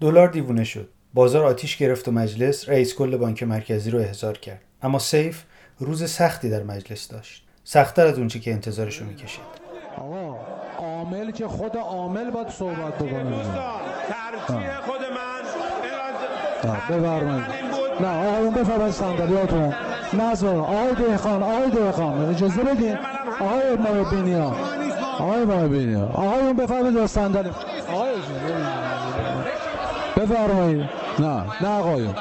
دلار دیوونه شد. بازار آتیش گرفت و مجلس رئیس کل بانک مرکزی رو احضار کرد. اما سیف روز سختی در مجلس داشت. سختتر از اونچه که انتظارش رو می‌کشید. آقا عامل که خود عامل باید صحبت بکنه. ترجیح خود بفرمایید. نه آقایون بفرمایید صندلیاتون نظر آقای دهخان آقای دهخان اجازه بدین؟ آقای محبینی آقای محبینی آقایون بفرمایید صندلی آقای بفرمایید. نه نه آقایون.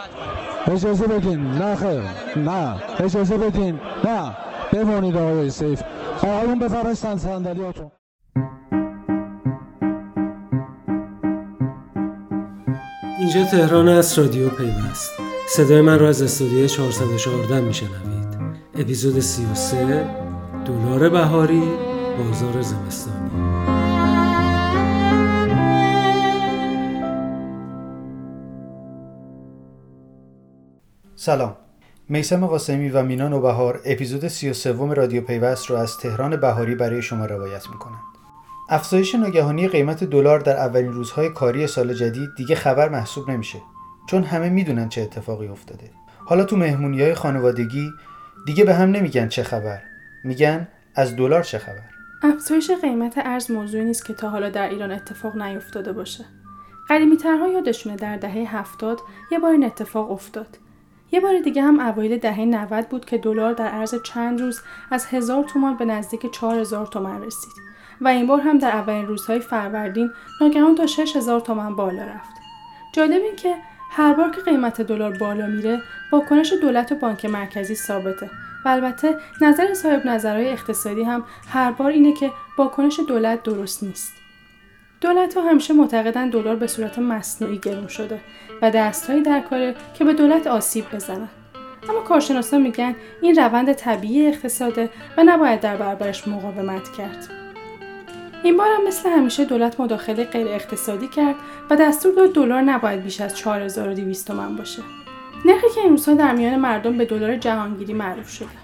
اجازه بدین. نه خیر. نه اجازه بدین. نه بمونید آقای سیف. آقایون بفرمایید صندلیاتون اینجا تهران است رادیو پیوست. صدای من را از استودیو 414 میشنوید. اپیزود 33 دلار بهاری بازار زمستانی. سلام. میسم قاسمی و مینا نوبهار اپیزود 33 رادیو پیوست رو از تهران بهاری برای شما روایت می‌کنند افزایش ناگهانی قیمت دلار در اولین روزهای کاری سال جدید دیگه خبر محسوب نمیشه چون همه می‌دونن چه اتفاقی افتاده. حالا تو مهمونی های خانوادگی دیگه به هم نمیگن چه خبر میگن از دلار چه خبر. افزایش قیمت ارز موضوعی نیست که تا حالا در ایران اتفاق نیفتاده باشه. قدیمی ترها یادشونه در دهه هفتاد یه بار این اتفاق افتاد. یه بار دیگه هم اوایل دهه 90 بود که دلار در عرض چند روز از هزار تومان به نزدیک 4000 تومان رسید. و این بار هم در اولین روزهای فروردین ناگهان تا 6000 تومان بالا رفت. جالب این که هر بار که قیمت دلار بالا میره واکنش دولت و بانک مرکزی ثابته و البته نظر صاحب نظرهای اقتصادی هم هر بار اینه که واکنش دولت درست نیست. دولت ها همیشه معتقدن دلار به صورت مصنوعی گرون شده و دستهایی در کاره که به دولت آسیب بزنن. اما کارشناسان میگن این روند طبیعی اقتصاده و نباید در برابرش مقاومت کرد. این بار هم مثل همیشه دولت مداخله غیر اقتصادی کرد و دستور داد دلار نباید بیش از 4200 تومان باشه. نرخی که این روزها در میان مردم به دلار جهانگیری معروف شده.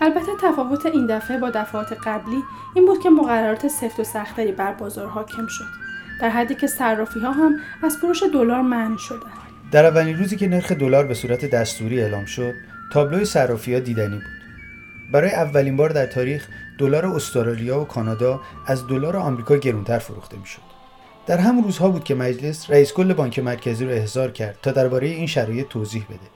البته تفاوت این دفعه با دفعات قبلی این بود که مقررات سفت و سختری بر بازار حاکم شد در حدی که صرافی ها هم از فروش دلار منع شدند در اولین روزی که نرخ دلار به صورت دستوری اعلام شد تابلوی صرافی ها دیدنی بود برای اولین بار در تاریخ دلار استرالیا و کانادا از دلار آمریکا گرونتر فروخته می‌شد. در همون روزها بود که مجلس رئیس کل بانک مرکزی را احضار کرد تا درباره این شرایط توضیح بده.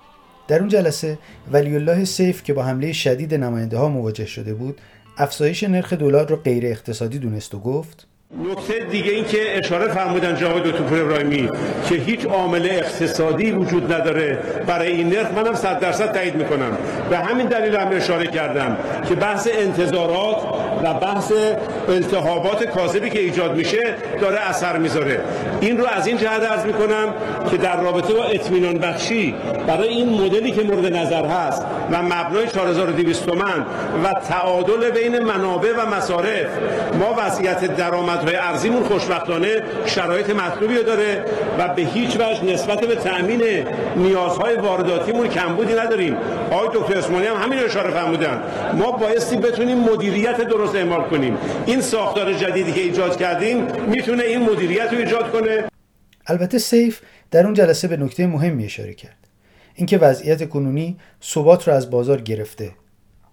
در اون جلسه ولی الله سیف که با حمله شدید نماینده ها مواجه شده بود افزایش نرخ دلار رو غیر اقتصادی دونست و گفت نکته دیگه این که اشاره فرمودن جناب دکتر ابراهیمی که هیچ عامل اقتصادی وجود نداره برای این نرخ منم صد درصد تایید می‌کنم. به همین دلیل هم اشاره کردم که بحث انتظارات و بحث التهابات کاذبی که ایجاد میشه داره اثر می‌ذاره. این رو از این جهت عرض می‌کنم که در رابطه با اطمینان بخشی برای این مدلی که مورد نظر هست و مبنای 4200 تومان و تعادل بین منابع و مصارف ما وضعیت درآمدهای ارزیمون خوشبختانه شرایط مطلوبی داره و به هیچ وجه نسبت به تأمین نیازهای وارداتیمون کمبودی نداریم. آقای دکتر اسمانی هم همین اشاره فرمودن. ما بایستی بتونیم مدیریت درست اعمال کنیم. این ساختار جدیدی که ایجاد کردیم می‌تونه این مدیریت رو ایجاد کنه. البته سیف در اون جلسه به نکته مهمی اشاره کرد. اینکه وضعیت کنونی ثبات را از بازار گرفته.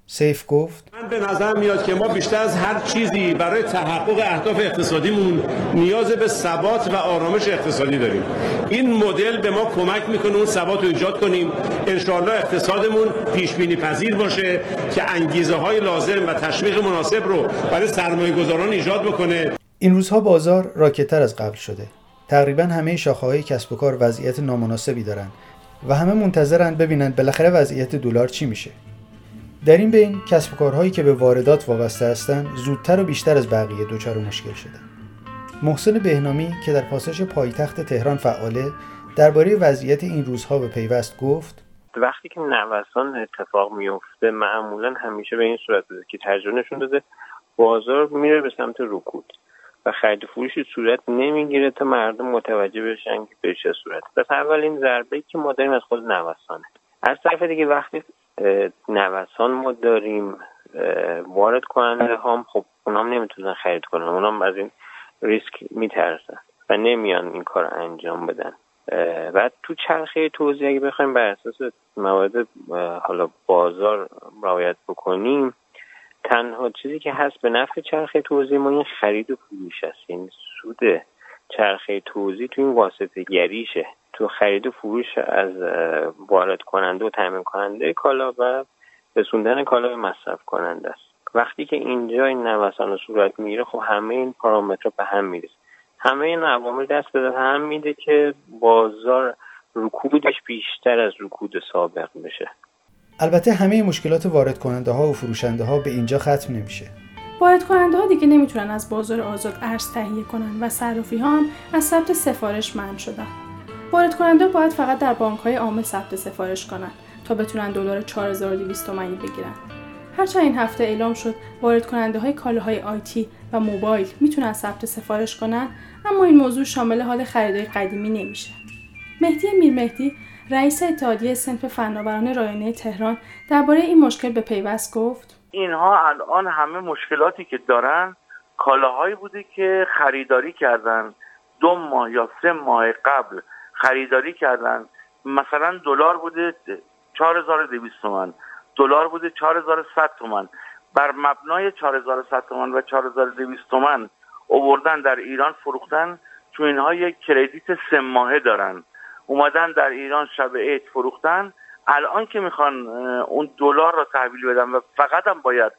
سیف گفت من به نظر میاد که ما بیشتر از هر چیزی برای تحقق اهداف اقتصادیمون نیاز به ثبات و آرامش اقتصادی داریم. این مدل به ما کمک می‌کنه اون ثبات رو ایجاد کنیم. انشاءالله اقتصادمون پیش بینی پذیر باشه که انگیزه های لازم و تشویق مناسب رو برای سرمایه گذاران ایجاد بکنه. این روزها بازار راکتتر از قبل شده. تقریبا همه شاخه های کسب و کار وضعیت نامناسبی دارن و همه منتظرن ببینن بالاخره وضعیت دلار چی میشه. در این بین کسب و کارهایی که به واردات وابسته هستند زودتر و بیشتر از بقیه دچار مشکل شده محسن بهنامی که در پاساژ پایتخت تهران فعاله درباره وضعیت این روزها به پیوست گفت وقتی که نوسان اتفاق میفته معمولا همیشه به این صورت بوده که تجربه نشون داده بازار میره به سمت رکود و خرید فروشی صورت نمی‌گیره تا مردم متوجه بشن که به چه صورت. پس اولین ضربه که ما داریم از خود نوسانه. از طرف دیگه وقتی نوسان ما داریم وارد کننده هم. خب اونام نمی‌تونن خرید کنن. اونام از این ریسک میترسن و نمیان این کار انجام بدن. و تو چرخه توضیح اگه بخوایم بر اساس موارد حالا بازار رعایت بکنیم تنها چیزی که هست به نفع چرخه توضیح ما این خرید و فروش است. این یعنی سود چرخه توضیح تو این واسطه گریشه. تو خرید و فروش از وارد کننده و تامین کننده کالا و رسوندن کالا به مصرف کننده است. وقتی که اینجا این نوسان صورت می‌گیره خب همه این پارامترها به هم می‌رسه همه این عوامل دست به هم میده که بازار رکودش بیشتر از رکود سابق بشه. البته همه مشکلات وارد کننده ها و فروشنده ها به اینجا ختم نمیشه. وارد کننده ها دیگه نمی‌تونن از بازار آزاد ارز تهیه کنن و صرافی ها هم از ثبت سفارش منع شدن. وارد کننده باید فقط در بانک های عامل ثبت سفارش کنن تا بتونن دلار 4200 تومانی بگیرن. هرچند این هفته اعلام شد وارد کننده های کالاهای آیتی و موبایل می‌تونن ثبت سفارش کنن اما این موضوع شامل حال خریدای قدیمی نمیشه. مهدی میرمهدی رئیس اتحادیه سنف فناوران رایانه تهران درباره این مشکل به پیوست گفت. اینها الان همه مشکلاتی که دارن کالاهایی بوده که خریداری کردن دو ماه یا سه ماه قبل خریداری کردن. مثلا دلار بوده 4200 تومن دلار بوده 4100 تومن بر مبنای 4100 تومن و 4200 تومن اووردن در ایران فروختن چون اینها یک کردیت سه ماهه دارن. اومدن در ایران شب عید فروختن. الان که می‌خوان اون دلار را تحویل بدن و فقط هم باید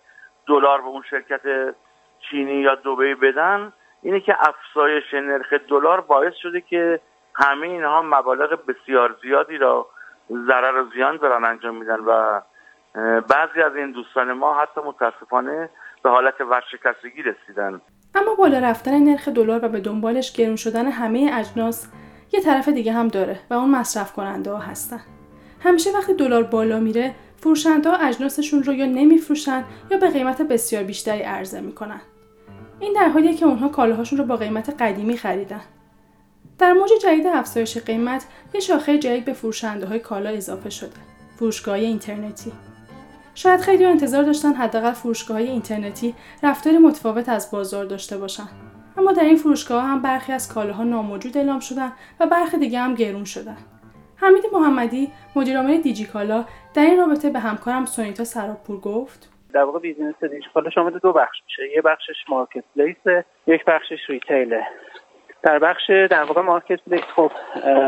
دلار به اون شرکت چینی یا دبی بدن اینه که افزایش نرخ دلار باعث شده که همه اینها مبالغ بسیار زیادی را ضرر و زیان دارن انجام میدن و بعضی از این دوستان ما حتی متاسفانه به حالت ورشکستگی رسیدن. اما بالا رفتن نرخ دلار و به دنبالش گرون شدن همه اجناس یه طرف دیگه هم داره و اون مصرف کننده ها هستن. همیشه وقتی دلار بالا میره فروشنده ها اجناسشون رو یا نمیفروشن یا به قیمت بسیار بیشتری عرضه می‌کنن. این در حالیه که اونها کالاهاشون رو با قیمت قدیمی خریدن. در موج جدید افزایش قیمت یه شاخه جدید به فروشنده های کالا اضافه شده فروشگاه اینترنتی. شاید خیلی انتظار داشتن حداقل فروشگاه های اینترنتی رفتاری متفاوت از بازار داشته باشن. اما در این فروشگاه هم برخی از کالاها ناموجود اعلام شدن و برخی دیگه هم گرون شدن. حمید محمدی مدیرعامل دیجیکالا در این رابطه به همکارم سونیتا سراپور گفت. در واقع business دیجیکالا شامل دو بخش میشه. یه بخشش marketplace یک بخشش retail ه. در بخش در واقع marketplace خب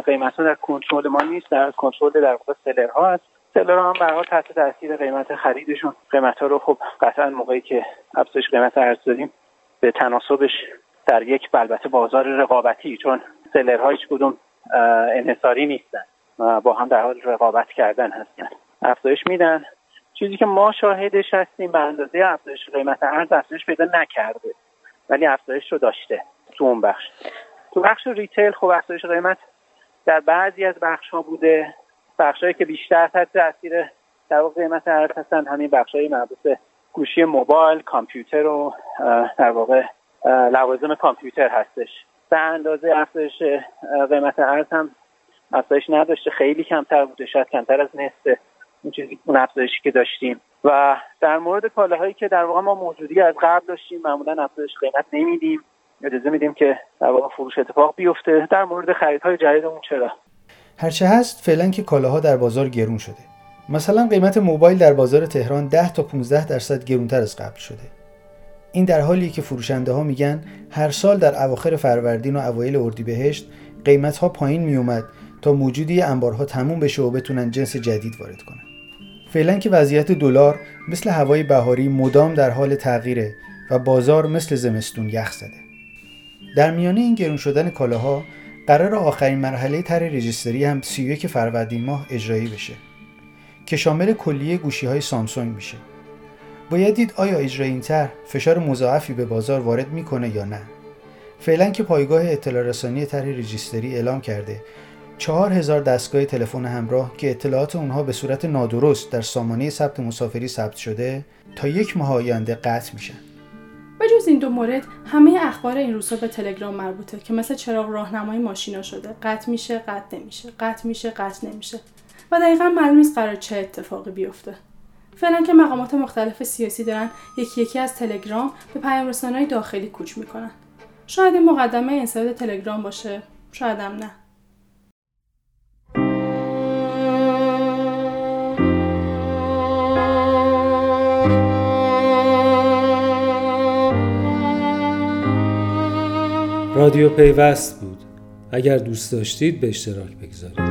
قیمت ها در کنترل ما نیست در کنترل در واقع seller ها هست. seller هم برای تحت تاثیر قیمت خریدشون. قیمت ها رو خب قطعا موقعی که افزایش قیمت ارز داریم به تناسبش در یک البته بازار رقابتی چون سلرها هیچ کدوم انحصاری نیستن با هم در حال رقابت کردن هستن. افزایش میدن. چیزی که ما شاهدش هستیم به اندازه افزایش قیمت ارز افزایش پیدا نکرده ولی افزایش رو داشته. تو اون بخش. تو بخش ریتیل خب افزایش قیمت در بعضی از بخش ها بوده. بخشهایی که بیشتر تحت تاثیر در واقع قیمت ارز هستن همین بخشهای مربوط به گوشی موبایل کامپیوتر و در واقع لوازم کامپیوتر هستش. به اندازه افزایش قیمت ارز هم افزایش نداشته. خیلی کمتر بوده شاید کمتر از نصف اون چیزی اون افزایشی که داشتیم. و در مورد کالاهایی که در واقع ما موجودی از قبل داشتیم معمولا افزایش قیمت نمیدیم. اجازه میدیم که در فروش اتفاق بیفته در مورد خریدهای جدیدمون چرا هرچه هست فعلا که کالاها در بازار گرون شده مثلا قیمت موبایل در بازار تهران 10 تا 15 درصد گرونتر از قبل شده این در حالیه که فروشنده ها میگن هر سال در اواخر فروردین و اوایل اردیبهشت قیمت ها پایین می اومد تا موجودی انبارها تموم بشه و بتونن جنس جدید وارد کنن. فعلا که وضعیت دلار مثل هوای بهاری مدام در حال تغییره و بازار مثل زمستون یخ زده. در میانه این گرون شدن کالاها قرار آخرین مرحله تر رجیستری هم 31 فروردین ماه اجرایی بشه که شامل کلیه گوشی های سامسونگ میشه. باید دید آیا اجرای این طرح فشار مضاعفی به بازار وارد می‌کنه یا نه فعلا که پایگاه اطلاع رسانی طرح رجیستری اعلام کرده چهار هزار دستگاه تلفن همراه که اطلاعات اونها به صورت نادرست در سامانه ثبت مسافری ثبت شده تا یک ماه آینده قطع میشن به جز این دو مورد همه اخبار این روزها به تلگرام مربوطه که مثل چراغ راهنمای ماشینا شده. قطع میشه قطع نمیشه. قطع میشه قطع نمیشه. و دقیقا معلوم نیست قرار چه اتفاقی بیفته. فعلا که مقامات مختلف سیاسی دارن یکی یکی از تلگرام به پیام داخلی کوچ می‌کنن. شاید این مقدمه انسداد تلگرام باشه شاید هم نه. رادیو پیوست بود. اگر دوست داشتید به اشتراک بگذارید.